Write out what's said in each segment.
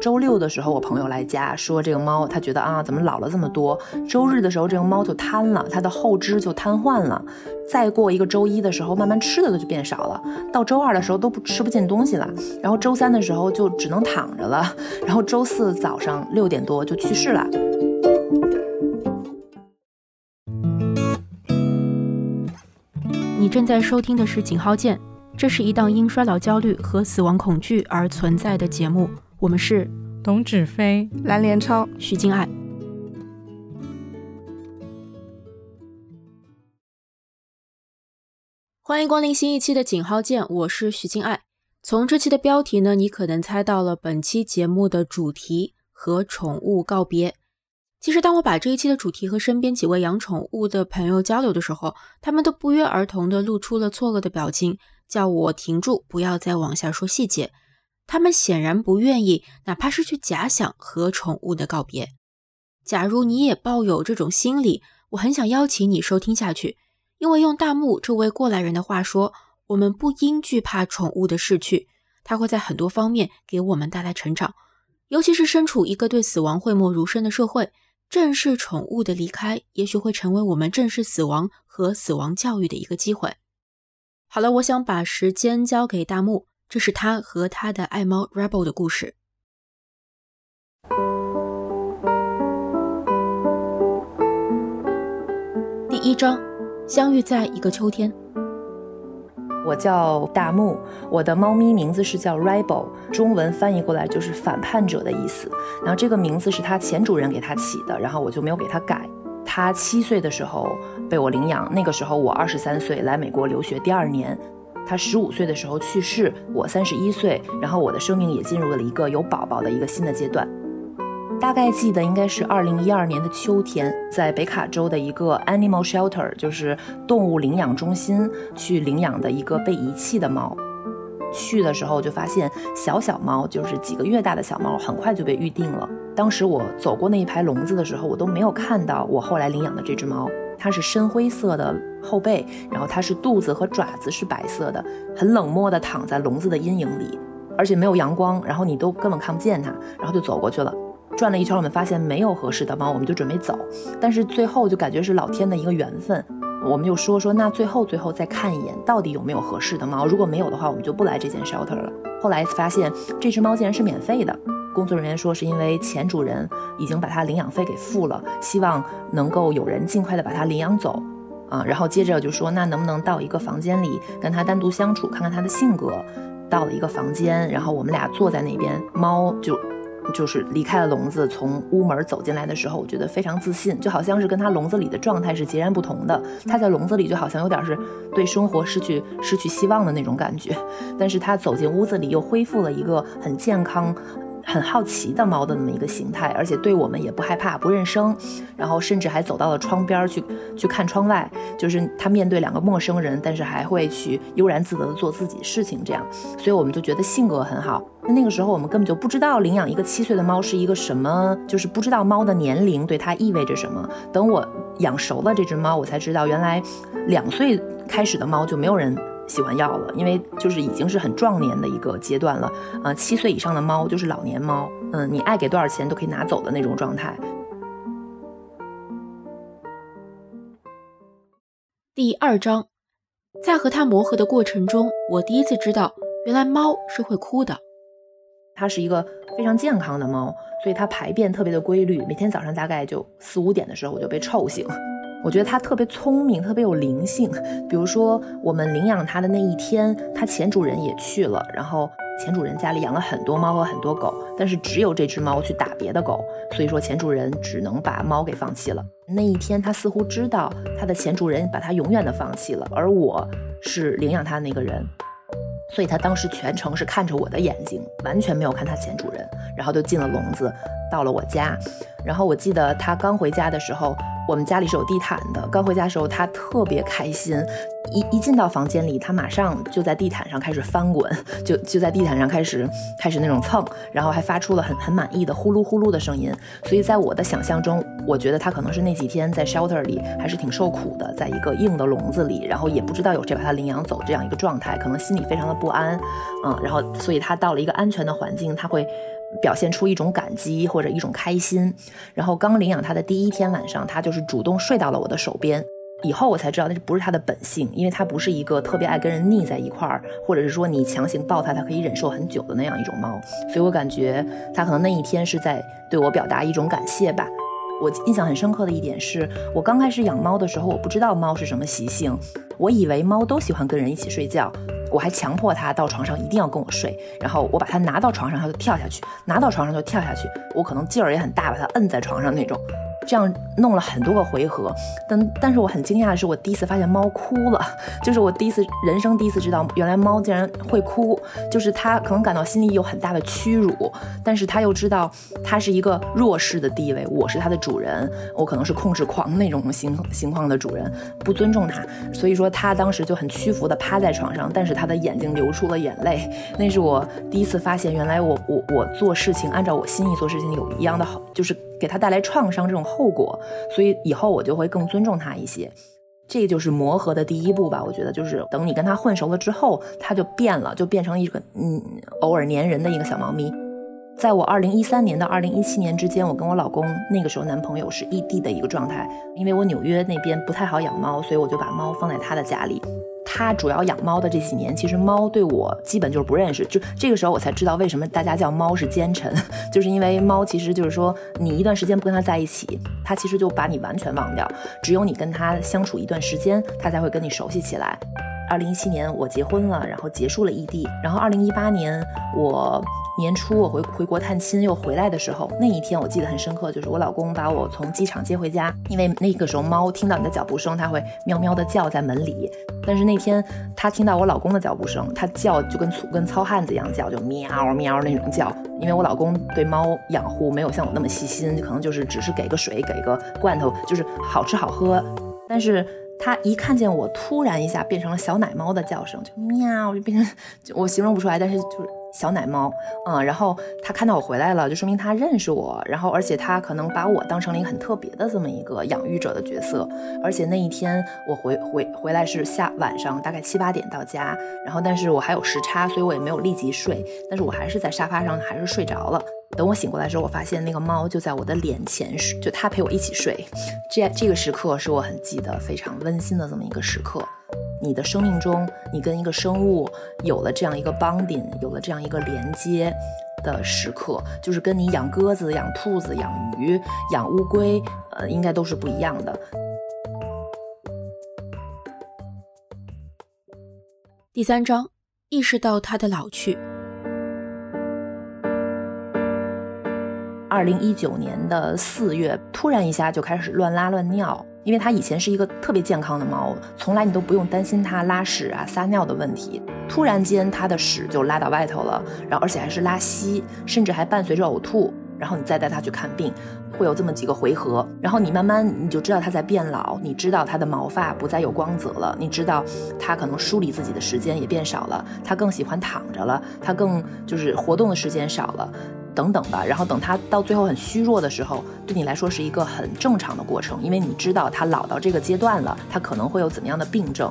周六的时候，我朋友来家说这个猫，他觉得啊，怎么老了这么多？周日的时候，这个猫就瘫了，它的后肢就瘫痪了。再过一个周一的时候，慢慢吃的就变少了。到周二的时候都不吃不进东西了，然后周三的时候就只能躺着了，然后周四早上六点多就去世了。你正在收听的是《井号键》，这是一档因衰老焦虑和死亡恐惧而存在的节目。我们是董芷飞、蓝连超、徐静爱。欢迎光临新一期的井号键，我是徐静爱。从这期的标题呢，你可能猜到了本期节目的主题和宠物告别。其实，当我把这一期的主题和身边几位养宠物的朋友交流的时候，他们都不约而同的露出了错愕的表情，叫我停住，不要再往下说细节。他们显然不愿意，哪怕是去假想和宠物的告别。假如你也抱有这种心理，我很想邀请你收听下去，因为用大木这位过来人的话说，我们不应惧怕宠物的逝去，它会在很多方面给我们带来成长。尤其是身处一个对死亡讳莫如深的社会，正视宠物的离开，也许会成为我们正视死亡和死亡教育的一个机会。好了，我想把时间交给大木。这是他和他的爱猫 Rebel 的故事。第一章，相遇在一个秋天。我叫大木，我的猫咪名字是叫 Rebel，中文翻译过来就是反叛者的意思。然后这个名字是他前主人给他起的，然后我就没有给他改。他七岁的时候被我领养，那个时候我二十三岁，来美国留学第二年。他十五岁的时候去世，我三十一岁，然后我的生命也进入了一个有宝宝的一个新的阶段。大概记得应该是二零一二年的秋天，在北卡州的一个 animal shelter，就是动物领养中心去领养的一个被遗弃的猫。去的时候就发现小小猫，就是几个月大的小猫，很快就被预定了。当时我走过那一排笼子的时候，我都没有看到我后来领养的这只猫。它是深灰色的后背，然后它是肚子和爪子是白色的，很冷漠的躺在笼子的阴影里，而且没有阳光，然后你都根本看不见它，然后就走过去了，转了一圈，我们发现没有合适的猫，我们就准备走，但是最后就感觉是老天的一个缘分，我们就说说那最后最后再看一眼，到底有没有合适的猫，如果没有的话，我们就不来这间 shelter 了。后来发现这只猫竟然是免费的。工作人员说，是因为前主人已经把它领养费给付了，希望能够有人尽快的把它领养走，啊，然后接着就说，那能不能到一个房间里跟它单独相处，看看它的性格。到了一个房间，然后我们俩坐在那边，猫就就是离开了笼子，从屋门走进来的时候，我觉得非常自信，就好像是跟它笼子里的状态是截然不同的。它在笼子里就好像有点是对生活失去失去希望的那种感觉，但是它走进屋子里又恢复了一个很健康。很好奇的猫的那么一个形态，而且对我们也不害怕、不认生，然后甚至还走到了窗边去去看窗外，就是它面对两个陌生人，但是还会去悠然自得的做自己事情，这样，所以我们就觉得性格很好。那个时候我们根本就不知道领养一个七岁的猫是一个什么，就是不知道猫的年龄对它意味着什么。等我养熟了这只猫，我才知道原来两岁开始的猫就没有人。喜欢要了，因为就是已经是很壮年的一个阶段了，呃，七岁以上的猫就是老年猫，嗯，你爱给多少钱都可以拿走的那种状态。第二章，在和它磨合的过程中，我第一次知道，原来猫是会哭的。它是一个非常健康的猫，所以它排便特别的规律，每天早上大概就四五点的时候我就被臭醒。我觉得它特别聪明，特别有灵性。比如说，我们领养它的那一天，它前主人也去了，然后前主人家里养了很多猫和很多狗，但是只有这只猫去打别的狗，所以说前主人只能把猫给放弃了。那一天，它似乎知道它的前主人把它永远的放弃了，而我是领养它的那个人，所以它当时全程是看着我的眼睛，完全没有看它前主人，然后就进了笼子，到了我家。然后我记得它刚回家的时候。我们家里是有地毯的。刚回家的时候，他特别开心，一一进到房间里，他马上就在地毯上开始翻滚，就就在地毯上开始开始那种蹭，然后还发出了很很满意的呼噜呼噜的声音。所以在我的想象中，我觉得他可能是那几天在 shelter 里还是挺受苦的，在一个硬的笼子里，然后也不知道有谁把他领养走这样一个状态，可能心里非常的不安，嗯，然后所以他到了一个安全的环境，他会表现出一种感激或者一种开心。然后刚领养它的第一天晚上，它就是主动睡到了我的手边。以后我才知道那不是它的本性，因为它不是一个特别爱跟人腻在一块儿，或者是说你强行抱它，它可以忍受很久的那样一种猫。所以我感觉它可能那一天是在对我表达一种感谢吧。我印象很深刻的一点是，我刚开始养猫的时候，我不知道猫是什么习性，我以为猫都喜欢跟人一起睡觉，我还强迫他到床上一定要跟我睡，然后我把他拿到床上，他就跳下去，拿到床上就跳下去，我可能劲儿也很大，把他摁在床上那种。这样弄了很多个回合，但但是我很惊讶的是，我第一次发现猫哭了，就是我第一次人生第一次知道，原来猫竟然会哭，就是它可能感到心里有很大的屈辱，但是它又知道它是一个弱势的地位，我是它的主人，我可能是控制狂那种情情况的主人，不尊重它，所以说它当时就很屈服的趴在床上，但是它的眼睛流出了眼泪，那是我第一次发现，原来我我我做事情按照我心意做事情有一样的好，就是。给他带来创伤这种后果，所以以后我就会更尊重他一些。这就是磨合的第一步吧。我觉得就是等你跟他混熟了之后，他就变了，就变成一个嗯偶尔粘人的一个小猫咪。在我二零一三年到二零一七年之间，我跟我老公那个时候男朋友是异地的一个状态，因为我纽约那边不太好养猫，所以我就把猫放在他的家里。他主要养猫的这几年，其实猫对我基本就是不认识。就这个时候，我才知道为什么大家叫猫是奸臣，就是因为猫其实就是说，你一段时间不跟它在一起，它其实就把你完全忘掉。只有你跟它相处一段时间，它才会跟你熟悉起来。二零一七年我结婚了，然后结束了异地，然后二零一八年我年初我回回国探亲又回来的时候，那一天我记得很深刻，就是我老公把我从机场接回家，因为那个时候猫听到你的脚步声，它会喵喵的叫在门里，但是那天它听到我老公的脚步声，它叫就跟粗跟糙汉子一样叫，就喵喵那种叫，因为我老公对猫养护没有像我那么细心，可能就是只是给个水给个罐头，就是好吃好喝，但是。它一看见我，突然一下变成了小奶猫的叫声，就喵，我就变成，我形容不出来，但是就是小奶猫，嗯，然后它看到我回来了，就说明它认识我，然后而且它可能把我当成了一个很特别的这么一个养育者的角色，而且那一天我回回回来是下晚上大概七八点到家，然后但是我还有时差，所以我也没有立即睡，但是我还是在沙发上还是睡着了。等我醒过来的时候，我发现那个猫就在我的脸前睡，就它陪我一起睡。这这个时刻是我很记得、非常温馨的这么一个时刻。你的生命中，你跟一个生物有了这样一个 bonding，有了这样一个连接的时刻，就是跟你养鸽子、养兔子、养鱼、养乌龟，呃，应该都是不一样的。第三章，意识到它的老去。二零一九年的四月，突然一下就开始乱拉乱尿，因为它以前是一个特别健康的猫，从来你都不用担心它拉屎啊、撒尿的问题。突然间，它的屎就拉到外头了，然后而且还是拉稀，甚至还伴随着呕吐。然后你再带它去看病，会有这么几个回合。然后你慢慢你就知道它在变老，你知道它的毛发不再有光泽了，你知道它可能梳理自己的时间也变少了，它更喜欢躺着了，它更就是活动的时间少了。等等吧，然后等他到最后很虚弱的时候，对你来说是一个很正常的过程，因为你知道他老到这个阶段了，他可能会有怎么样的病症。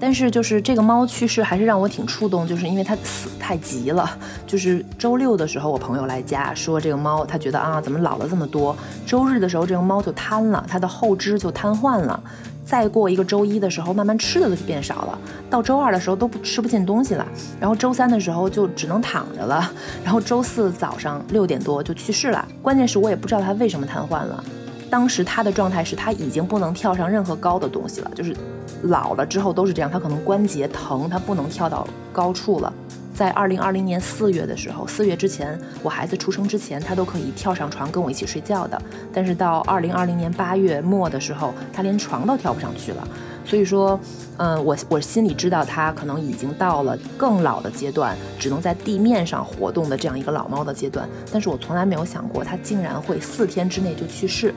但是就是这个猫去世还是让我挺触动，就是因为它死太急了。就是周六的时候，我朋友来家说这个猫，他觉得啊怎么老了这么多。周日的时候，这个猫就瘫了，它的后肢就瘫痪了。再过一个周一的时候，慢慢吃的就变少了，到周二的时候都不吃不进东西了，然后周三的时候就只能躺着了，然后周四早上六点多就去世了。关键是我也不知道它为什么瘫痪了，当时他的状态是他已经不能跳上任何高的东西了，就是老了之后都是这样，他可能关节疼，他不能跳到高处了。在二零二零年四月的时候，四月之前，我孩子出生之前，他都可以跳上床跟我一起睡觉的。但是到二零二零年八月末的时候，他连床都跳不上去了。所以说，嗯，我我心里知道他可能已经到了更老的阶段，只能在地面上活动的这样一个老猫的阶段。但是我从来没有想过，他竟然会四天之内就去世。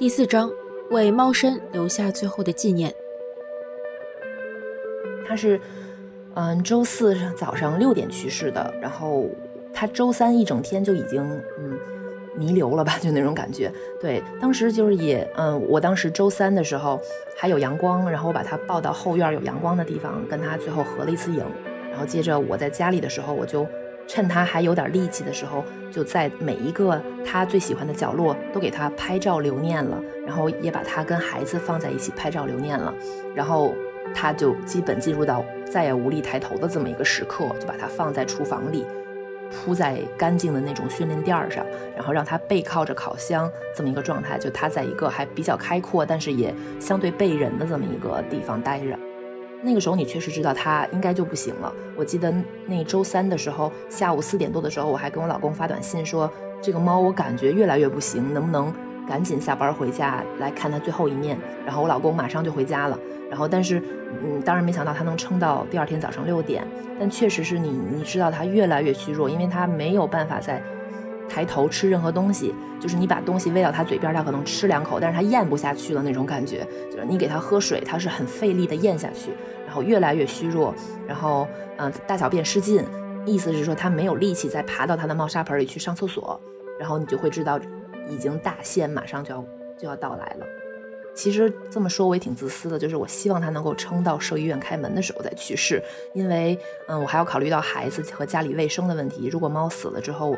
第四章，为猫身留下最后的纪念。他是，嗯，周四早上六点去世的。然后他周三一整天就已经，嗯，弥留了吧，就那种感觉。对，当时就是也，嗯，我当时周三的时候还有阳光，然后我把它抱到后院有阳光的地方，跟它最后合了一次影。然后接着我在家里的时候，我就趁他还有点力气的时候，就在每一个他最喜欢的角落都给他拍照留念了，然后也把他跟孩子放在一起拍照留念了。然后他就基本进入到再也无力抬头的这么一个时刻，就把他放在厨房里。铺在干净的那种训练垫儿上，然后让他背靠着烤箱这么一个状态，就他在一个还比较开阔，但是也相对背人的这么一个地方待着。那个时候你确实知道它应该就不行了。我记得那周三的时候下午四点多的时候，我还跟我老公发短信说，这个猫我感觉越来越不行，能不能赶紧下班回家来看它最后一面？然后我老公马上就回家了。然后但是。嗯，当然没想到它能撑到第二天早上六点，但确实是你，你知道它越来越虚弱，因为它没有办法再抬头吃任何东西，就是你把东西喂到它嘴边，它可能吃两口，但是它咽不下去了那种感觉，就是你给它喝水，它是很费力的咽下去，然后越来越虚弱，然后嗯，大小便失禁，意思是说他没有力气再爬到他的猫砂盆里去上厕所，然后你就会知道已经大限马上就要就要到来了。其实这么说我也挺自私的，就是我希望他能够撑到兽医院开门的时候再去世，因为嗯，我还要考虑到孩子和家里卫生的问题。如果猫死了之后，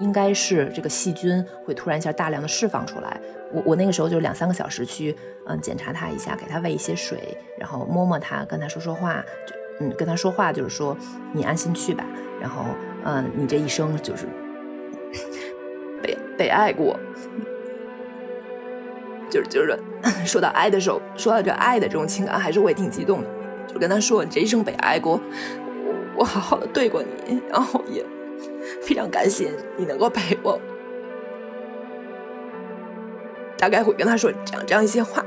应该是这个细菌会突然一下大量的释放出来。我我那个时候就两三个小时去嗯检查他一下，给他喂一些水，然后摸摸他，跟他说说话，就嗯跟他说话，就是说你安心去吧。然后嗯，你这一生就是 被被爱过。就是就是 说到爱的时候，说到这爱的这种情感，还是会挺激动的。就跟他说：“你这一生被爱过，我我好好的对过你，然后也非常感谢你能够陪我。”大概会跟他说这样这样一些话。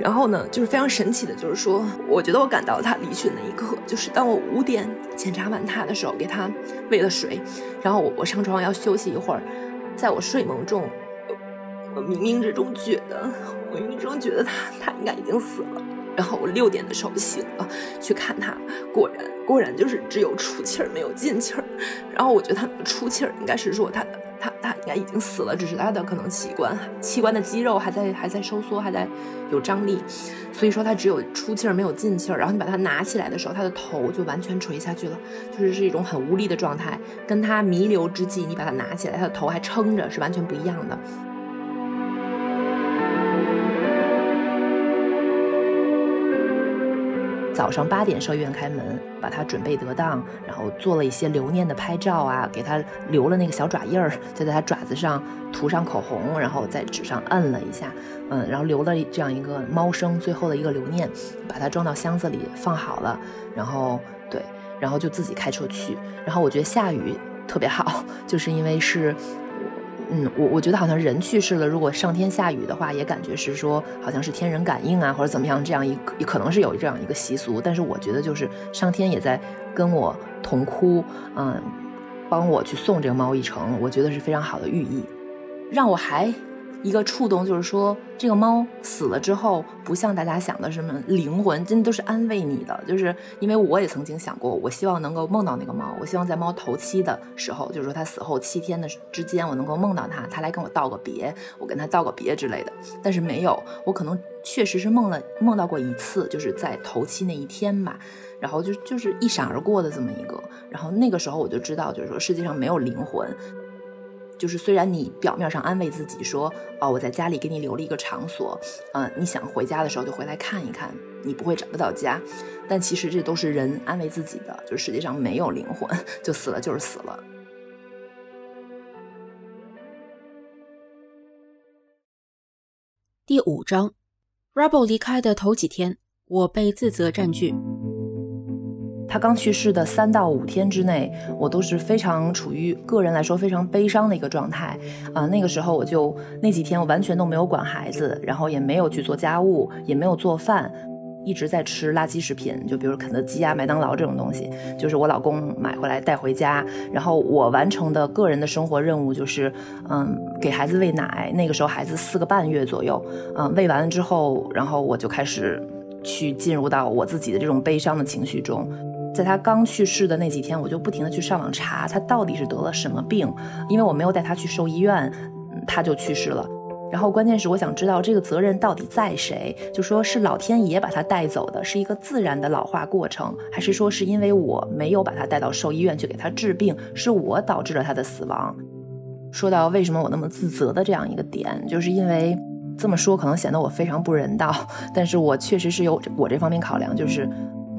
然后呢，就是非常神奇的，就是说，我觉得我赶到他离去的那一刻，就是当我五点检查完他的时候，给他喂了水，然后我我上床要休息一会儿，在我睡梦中。我冥冥之中觉得，我冥冥之中觉得他他应该已经死了。然后我六点的时候醒了，去看他，果然果然就是只有出气儿没有进气儿。然后我觉得他出气儿应该是说他他他应该已经死了，只是他的可能器官器官的肌肉还在还在收缩，还在有张力。所以说他只有出气儿没有进气儿。然后你把他拿起来的时候，他的头就完全垂下去了，就是是一种很无力的状态。跟他弥留之际，你把他拿起来，他的头还撑着，是完全不一样的。早上八点，兽医院开门，把它准备得当，然后做了一些留念的拍照啊，给它留了那个小爪印儿，再在它爪子上涂上口红，然后在纸上摁了一下，嗯，然后留了这样一个猫生最后的一个留念，把它装到箱子里放好了，然后对，然后就自己开车去，然后我觉得下雨特别好，就是因为是。嗯，我我觉得好像人去世了，如果上天下雨的话，也感觉是说好像是天人感应啊，或者怎么样，这样一可能是有这样一个习俗。但是我觉得就是上天也在跟我同哭，嗯，帮我去送这个猫一程，我觉得是非常好的寓意，让我还。一个触动就是说，这个猫死了之后，不像大家想的什么灵魂，真的都是安慰你的。就是因为我也曾经想过，我希望能够梦到那个猫，我希望在猫头七的时候，就是说它死后七天的之间，我能够梦到它，它来跟我道个别，我跟它道个别之类的。但是没有，我可能确实是梦了，梦到过一次，就是在头七那一天吧，然后就就是一闪而过的这么一个，然后那个时候我就知道，就是说世界上没有灵魂。就是虽然你表面上安慰自己说，哦，我在家里给你留了一个场所，嗯，你想回家的时候就回来看一看，你不会找不到家，但其实这都是人安慰自己的，就是世界上没有灵魂，就死了就是死了。第五章，Rebel 离开的头几天，我被自责占据。他刚去世的三到五天之内，我都是非常处于个人来说非常悲伤的一个状态啊。那个时候我就那几天我完全都没有管孩子，然后也没有去做家务，也没有做饭，一直在吃垃圾食品，就比如肯德基啊、麦当劳这种东西，就是我老公买回来带回家。然后我完成的个人的生活任务就是，嗯，给孩子喂奶。那个时候孩子四个半月左右，嗯，喂完了之后，然后我就开始去进入到我自己的这种悲伤的情绪中。在他刚去世的那几天，我就不停的去上网查他到底是得了什么病，因为我没有带他去兽医院，它就去世了。然后关键是我想知道这个责任到底在谁？就说是老天爷把它带走的，是一个自然的老化过程，还是说是因为我没有把它带到兽医院去给它治病，是我导致了它的死亡？说到为什么我那么自责的这样一个点，就是因为这么说可能显得我非常不人道，但是我确实是有我这方面考量，就是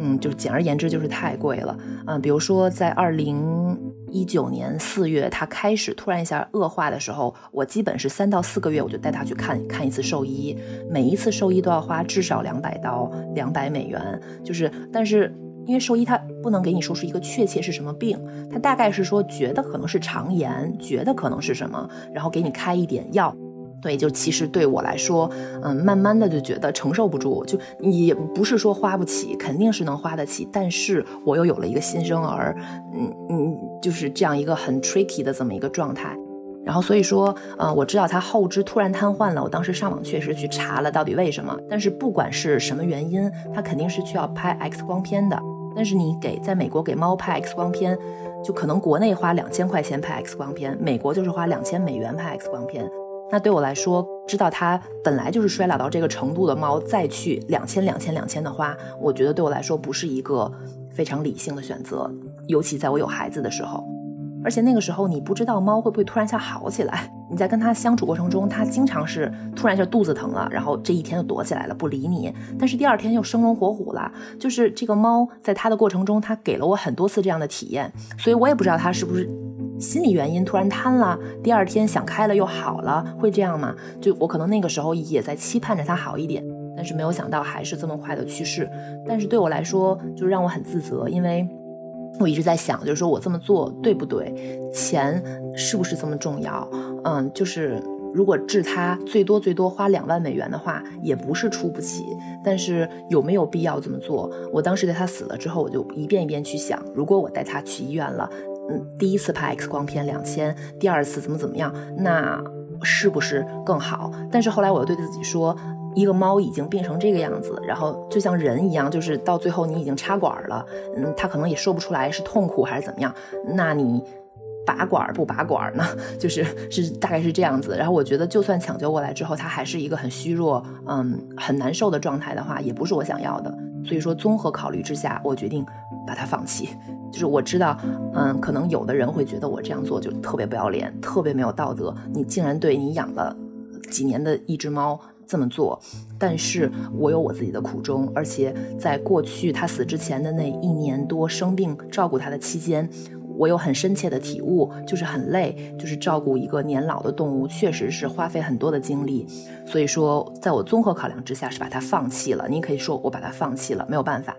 嗯，就简而言之就是太贵了。嗯，比如说在二零。一九年四月，他开始突然一下恶化的时候，我基本是三到四个月我就带他去看看一次兽医，每一次兽医都要花至少两百刀，两百美元。就是，但是因为兽医他不能给你说出一个确切是什么病，他大概是说觉得可能是肠炎，觉得可能是什么，然后给你开一点药。对，就其实对我来说，嗯，慢慢的就觉得承受不住，就也不是说花不起，肯定是能花得起，但是我又有了一个新生儿，嗯嗯，就是这样一个很 tricky 的这么一个状态，然后所以说，呃，我知道他后肢突然瘫痪了，我当时上网确实去查了到底为什么，但是不管是什么原因，他肯定是需要拍 X 光片的，但是你给在美国给猫拍 X 光片，就可能国内花两千块钱拍 X 光片，美国就是花两千美元拍 X 光片。那对我来说，知道它本来就是衰老到这个程度的猫，再去两千两千两千的花，我觉得对我来说不是一个非常理性的选择，尤其在我有孩子的时候。而且那个时候你不知道猫会不会突然一下好起来，你在跟它相处过程中，它经常是突然一下肚子疼了，然后这一天就躲起来了不理你，但是第二天又生龙活虎了。就是这个猫在它的过程中，它给了我很多次这样的体验，所以我也不知道它是不是。心理原因突然瘫了，第二天想开了又好了，会这样吗？就我可能那个时候也在期盼着他好一点，但是没有想到还是这么快的去世。但是对我来说，就让我很自责，因为我一直在想，就是说我这么做对不对？钱是不是这么重要？嗯，就是如果治他最多最多花两万美元的话，也不是出不起。但是有没有必要这么做？我当时在他死了之后，我就一遍一遍去想，如果我带他去医院了。嗯，第一次拍 X 光片两千，第二次怎么怎么样，那是不是更好？但是后来我又对自己说，一个猫已经变成这个样子，然后就像人一样，就是到最后你已经插管了，嗯，它可能也说不出来是痛苦还是怎么样，那你拔管不拔管呢？就是是大概是这样子。然后我觉得，就算抢救过来之后，它还是一个很虚弱，嗯，很难受的状态的话，也不是我想要的。所以说，综合考虑之下，我决定把它放弃。就是我知道，嗯，可能有的人会觉得我这样做就特别不要脸，特别没有道德。你竟然对你养了几年的一只猫这么做，但是我有我自己的苦衷，而且在过去它死之前的那一年多生病照顾它的期间。我有很深切的体悟，就是很累，就是照顾一个年老的动物，确实是花费很多的精力。所以说，在我综合考量之下，是把它放弃了。你可以说我把它放弃了，没有办法。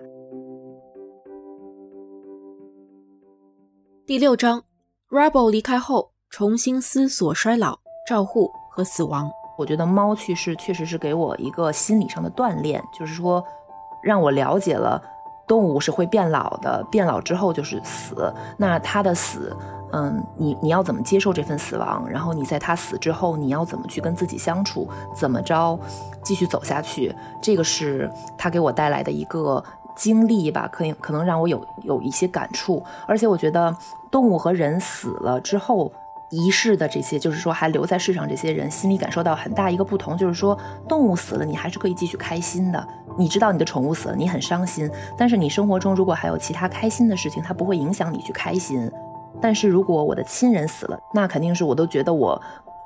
第六章，Rebel 离开后，重新思索衰老、照护和死亡。我觉得猫去世确实是给我一个心理上的锻炼，就是说，让我了解了。动物是会变老的，变老之后就是死。那它的死，嗯，你你要怎么接受这份死亡？然后你在它死之后，你要怎么去跟自己相处？怎么着继续走下去？这个是它给我带来的一个经历吧，可以可能让我有有一些感触。而且我觉得动物和人死了之后。仪式的这些，就是说还留在世上这些人，心里感受到很大一个不同，就是说动物死了，你还是可以继续开心的。你知道你的宠物死了，你很伤心，但是你生活中如果还有其他开心的事情，它不会影响你去开心。但是如果我的亲人死了，那肯定是我都觉得我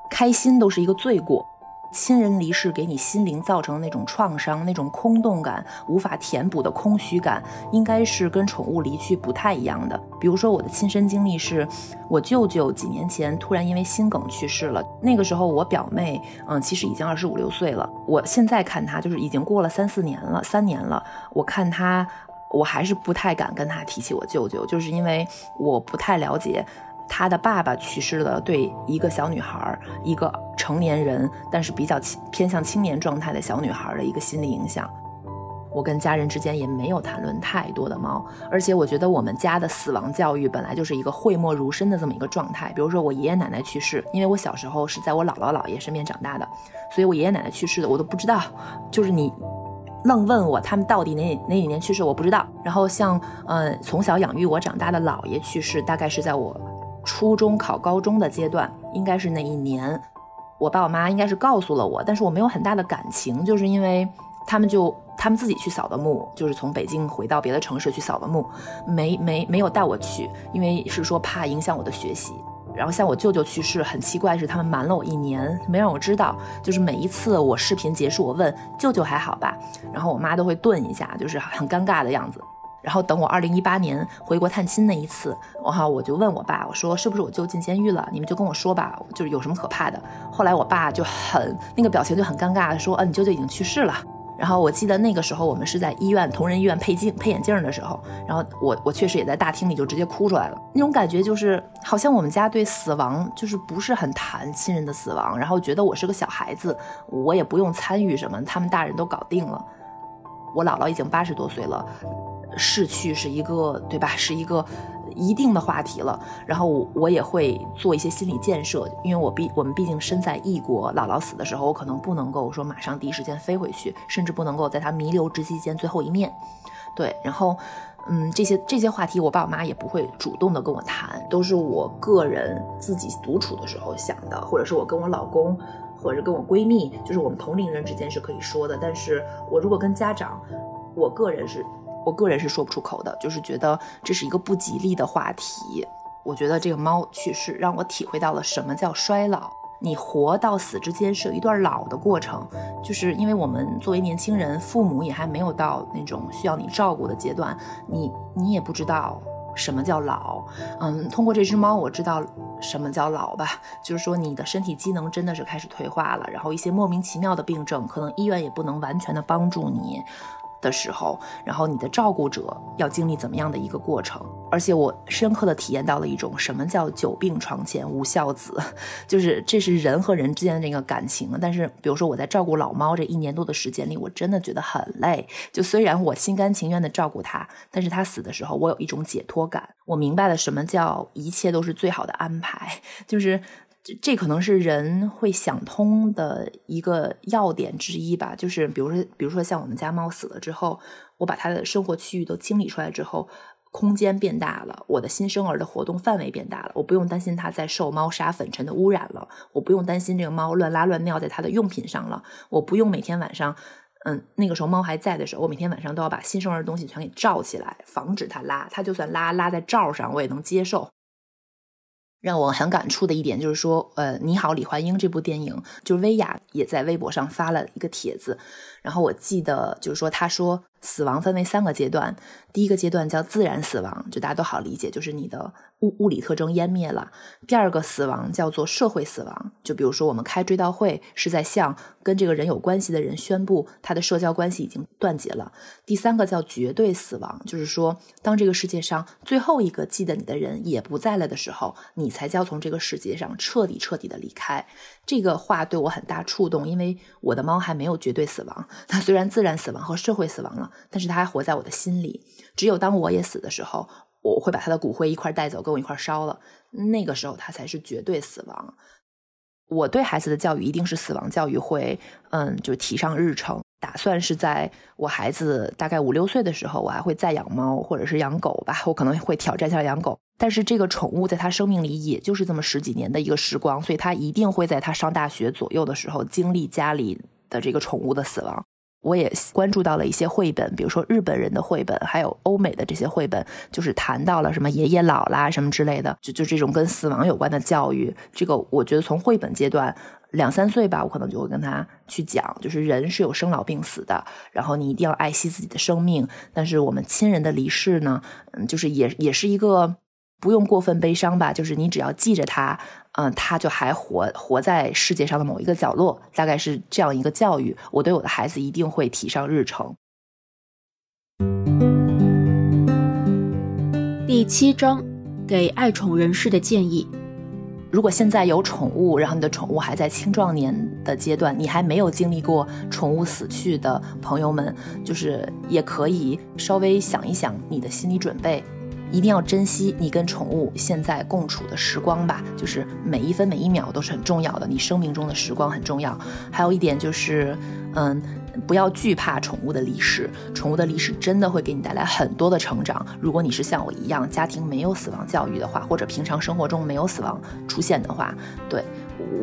开心都是一个罪过。亲人离世给你心灵造成的那种创伤、那种空洞感、无法填补的空虚感，应该是跟宠物离去不太一样的。比如说我的亲身经历是，我舅舅几年前突然因为心梗去世了。那个时候我表妹，嗯，其实已经二十五六岁了。我现在看她，就是已经过了三四年了，三年了。我看她，我还是不太敢跟她提起我舅舅，就是因为我不太了解。他的爸爸去世了，对一个小女孩，一个成年人，但是比较偏向青年状态的小女孩的一个心理影响。我跟家人之间也没有谈论太多的猫，而且我觉得我们家的死亡教育本来就是一个讳莫如深的这么一个状态。比如说我爷爷奶奶去世，因为我小时候是在我姥姥姥爷身边长大的，所以我爷爷奶奶去世的我都不知道。就是你愣问我他们到底哪哪几年去世，我不知道。然后像呃从小养育我长大的姥爷去世，大概是在我。初中考高中的阶段，应该是那一年，我爸我妈应该是告诉了我，但是我没有很大的感情，就是因为他们就他们自己去扫的墓，就是从北京回到别的城市去扫的墓，没没没有带我去，因为是说怕影响我的学习。然后像我舅舅去世，很奇怪是他们瞒了我一年，没让我知道。就是每一次我视频结束，我问舅舅还好吧，然后我妈都会顿一下，就是很尴尬的样子。然后等我二零一八年回国探亲那一次，我哈我就问我爸，我说是不是我舅进监狱了？你们就跟我说吧，就是有什么可怕的。后来我爸就很那个表情就很尴尬的说，嗯，你舅舅已经去世了。然后我记得那个时候我们是在医院同仁医院配镜配眼镜的时候，然后我我确实也在大厅里就直接哭出来了。那种感觉就是好像我们家对死亡就是不是很谈亲人的死亡，然后觉得我是个小孩子，我也不用参与什么，他们大人都搞定了。我姥姥已经八十多岁了。逝去是一个对吧？是一个一定的话题了。然后我我也会做一些心理建设，因为我毕我们毕竟身在异国，姥姥死的时候，我可能不能够说马上第一时间飞回去，甚至不能够在她弥留之际见最后一面。对，然后嗯，这些这些话题，我爸我妈也不会主动的跟我谈，都是我个人自己独处的时候想的，或者是我跟我老公，或者跟我闺蜜，就是我们同龄人之间是可以说的。但是我如果跟家长，我个人是。我个人是说不出口的，就是觉得这是一个不吉利的话题。我觉得这个猫去世让我体会到了什么叫衰老。你活到死之间是有一段老的过程，就是因为我们作为年轻人，父母也还没有到那种需要你照顾的阶段，你你也不知道什么叫老。嗯，通过这只猫，我知道什么叫老吧，就是说你的身体机能真的是开始退化了，然后一些莫名其妙的病症，可能医院也不能完全的帮助你。的时候，然后你的照顾者要经历怎么样的一个过程？而且我深刻的体验到了一种什么叫久病床前无孝子，就是这是人和人之间的那个感情。但是，比如说我在照顾老猫这一年多的时间里，我真的觉得很累。就虽然我心甘情愿的照顾它，但是它死的时候，我有一种解脱感。我明白了什么叫一切都是最好的安排，就是。这可能是人会想通的一个要点之一吧，就是比如说，比如说像我们家猫死了之后，我把它的生活区域都清理出来之后，空间变大了，我的新生儿的活动范围变大了，我不用担心它在受猫砂粉尘的污染了，我不用担心这个猫乱拉乱尿在它的用品上了，我不用每天晚上，嗯，那个时候猫还在的时候，我每天晚上都要把新生儿的东西全给罩起来，防止它拉，它就算拉拉在罩上，我也能接受。让我很感触的一点就是说，呃，你好，李焕英这部电影，就是薇娅也在微博上发了一个帖子，然后我记得就是说，他说。死亡分为三个阶段，第一个阶段叫自然死亡，就大家都好理解，就是你的物物理特征湮灭了。第二个死亡叫做社会死亡，就比如说我们开追悼会是在向跟这个人有关系的人宣布他的社交关系已经断绝了。第三个叫绝对死亡，就是说当这个世界上最后一个记得你的人也不在了的时候，你才叫从这个世界上彻底彻底的离开。这个话对我很大触动，因为我的猫还没有绝对死亡，它虽然自然死亡和社会死亡了，但是它还活在我的心里。只有当我也死的时候，我会把他的骨灰一块带走，跟我一块烧了，那个时候他才是绝对死亡。我对孩子的教育一定是死亡教育会，嗯，就提上日程。打算是在我孩子大概五六岁的时候，我还会再养猫或者是养狗吧。我可能会挑战一下养狗，但是这个宠物在他生命里也就是这么十几年的一个时光，所以他一定会在他上大学左右的时候经历家里的这个宠物的死亡。我也关注到了一些绘本，比如说日本人的绘本，还有欧美的这些绘本，就是谈到了什么爷爷老啦什么之类的，就就这种跟死亡有关的教育。这个我觉得从绘本阶段。两三岁吧，我可能就会跟他去讲，就是人是有生老病死的，然后你一定要爱惜自己的生命。但是我们亲人的离世呢，嗯，就是也也是一个不用过分悲伤吧，就是你只要记着他，嗯，他就还活活在世界上的某一个角落，大概是这样一个教育。我对我的孩子一定会提上日程。第七章，给爱宠人士的建议。如果现在有宠物，然后你的宠物还在青壮年的阶段，你还没有经历过宠物死去的朋友们，就是也可以稍微想一想你的心理准备，一定要珍惜你跟宠物现在共处的时光吧，就是每一分每一秒都是很重要的，你生命中的时光很重要。还有一点就是，嗯。不要惧怕宠物的离世，宠物的离世真的会给你带来很多的成长。如果你是像我一样，家庭没有死亡教育的话，或者平常生活中没有死亡出现的话，对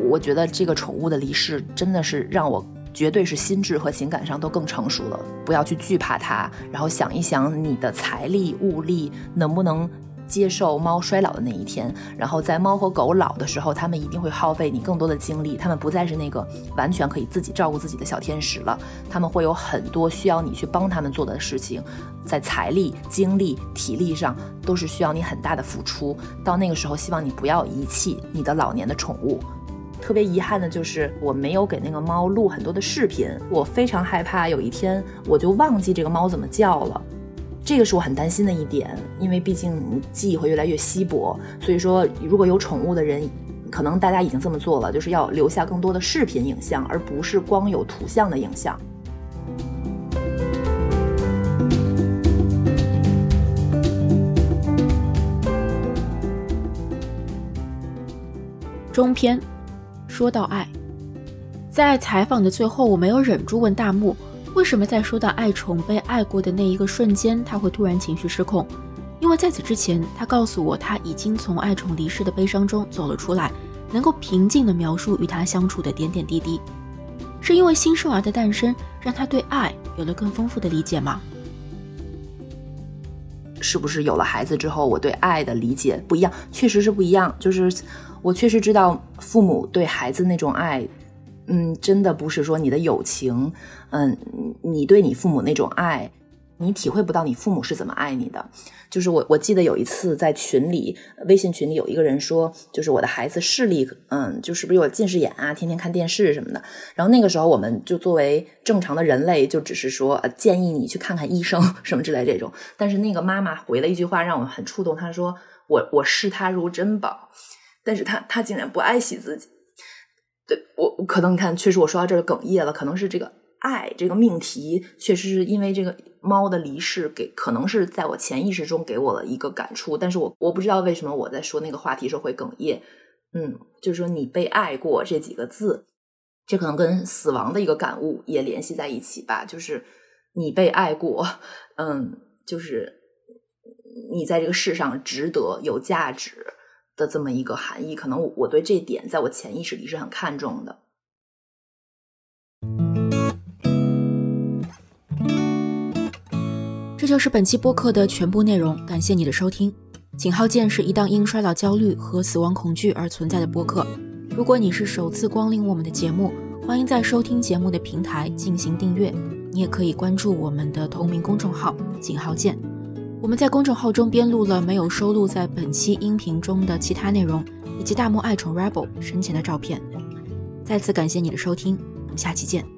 我觉得这个宠物的离世真的是让我绝对是心智和情感上都更成熟了。不要去惧怕它，然后想一想你的财力物力能不能。接受猫衰老的那一天，然后在猫和狗老的时候，它们一定会耗费你更多的精力，它们不再是那个完全可以自己照顾自己的小天使了，它们会有很多需要你去帮它们做的事情，在财力、精力、体力上都是需要你很大的付出。到那个时候，希望你不要遗弃你的老年的宠物。特别遗憾的就是我没有给那个猫录很多的视频，我非常害怕有一天我就忘记这个猫怎么叫了。这个是我很担心的一点，因为毕竟记忆会越来越稀薄，所以说如果有宠物的人，可能大家已经这么做了，就是要留下更多的视频影像，而不是光有图像的影像。中篇，说到爱，在采访的最后，我没有忍住问大木。为什么在说到爱宠被爱过的那一个瞬间，他会突然情绪失控？因为在此之前，他告诉我他已经从爱宠离世的悲伤中走了出来，能够平静地描述与他相处的点点滴滴。是因为新生儿的诞生，让他对爱有了更丰富的理解吗？是不是有了孩子之后，我对爱的理解不一样？确实是不一样。就是我确实知道父母对孩子那种爱。嗯，真的不是说你的友情，嗯，你对你父母那种爱，你体会不到你父母是怎么爱你的。就是我，我记得有一次在群里，微信群里有一个人说，就是我的孩子视力，嗯，就是不是有近视眼啊，天天看电视什么的。然后那个时候，我们就作为正常的人类，就只是说建议你去看看医生 什么之类这种。但是那个妈妈回了一句话，让我很触动。她说：“我我视他如珍宝，但是他他竟然不爱惜自己。”对我可能你看，确实我说到这儿哽咽了，可能是这个爱这个命题，确实是因为这个猫的离世，给可能是在我潜意识中给我了一个感触，但是我我不知道为什么我在说那个话题时候会哽咽。嗯，就是说你被爱过这几个字，这可能跟死亡的一个感悟也联系在一起吧。就是你被爱过，嗯，就是你在这个世上值得有价值。的这么一个含义，可能我对这点在我潜意识里是很看重的。这就是本期播客的全部内容，感谢你的收听。井号键是一档因衰老焦虑和死亡恐惧而存在的播客。如果你是首次光临我们的节目，欢迎在收听节目的平台进行订阅。你也可以关注我们的同名公众号“井号键”。我们在公众号中编录了没有收录在本期音频中的其他内容，以及大漠爱宠 Rebel 生前的照片。再次感谢你的收听，我们下期见。